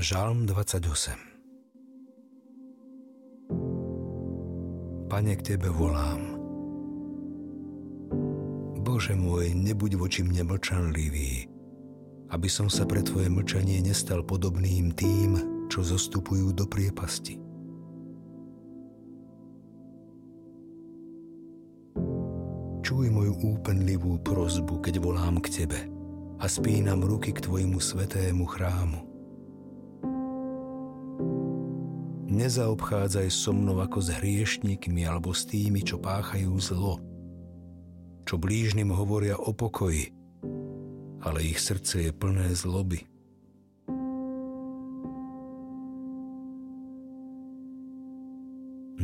Žalm 28 Pane, k Tebe volám. Bože môj, nebuď voči mne mlčanlivý, aby som sa pre Tvoje mlčanie nestal podobným tým, čo zostupujú do priepasti. Čuj moju úpenlivú prozbu, keď volám k Tebe a spínam ruky k Tvojmu svetému chrámu. Nezaobchádzaj so mnou ako s hriešnikmi alebo s tými, čo páchajú zlo, čo blížnym hovoria o pokoji, ale ich srdce je plné zloby.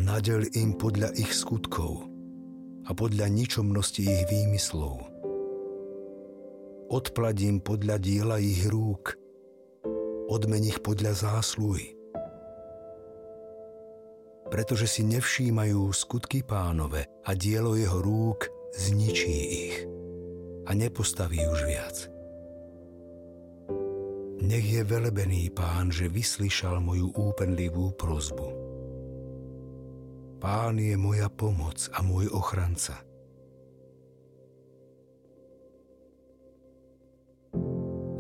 Nadel im podľa ich skutkov a podľa ničomnosti ich výmyslov. Odpladím podľa diela ich rúk, odmen ich podľa zásluhy pretože si nevšímajú skutky pánove a dielo jeho rúk zničí ich a nepostaví už viac. Nech je velebený pán, že vyslyšal moju úpenlivú prozbu. Pán je moja pomoc a môj ochranca.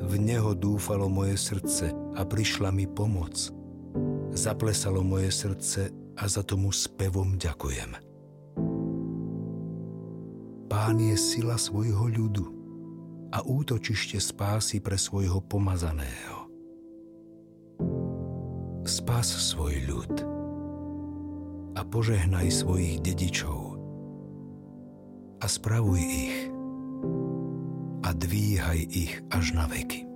V neho dúfalo moje srdce a prišla mi pomoc. Zaplesalo moje srdce a za tomu spevom ďakujem. Pán je sila svojho ľudu a útočište spásy pre svojho pomazaného. Spás svoj ľud a požehnaj svojich dedičov a spravuj ich a dvíhaj ich až na veky.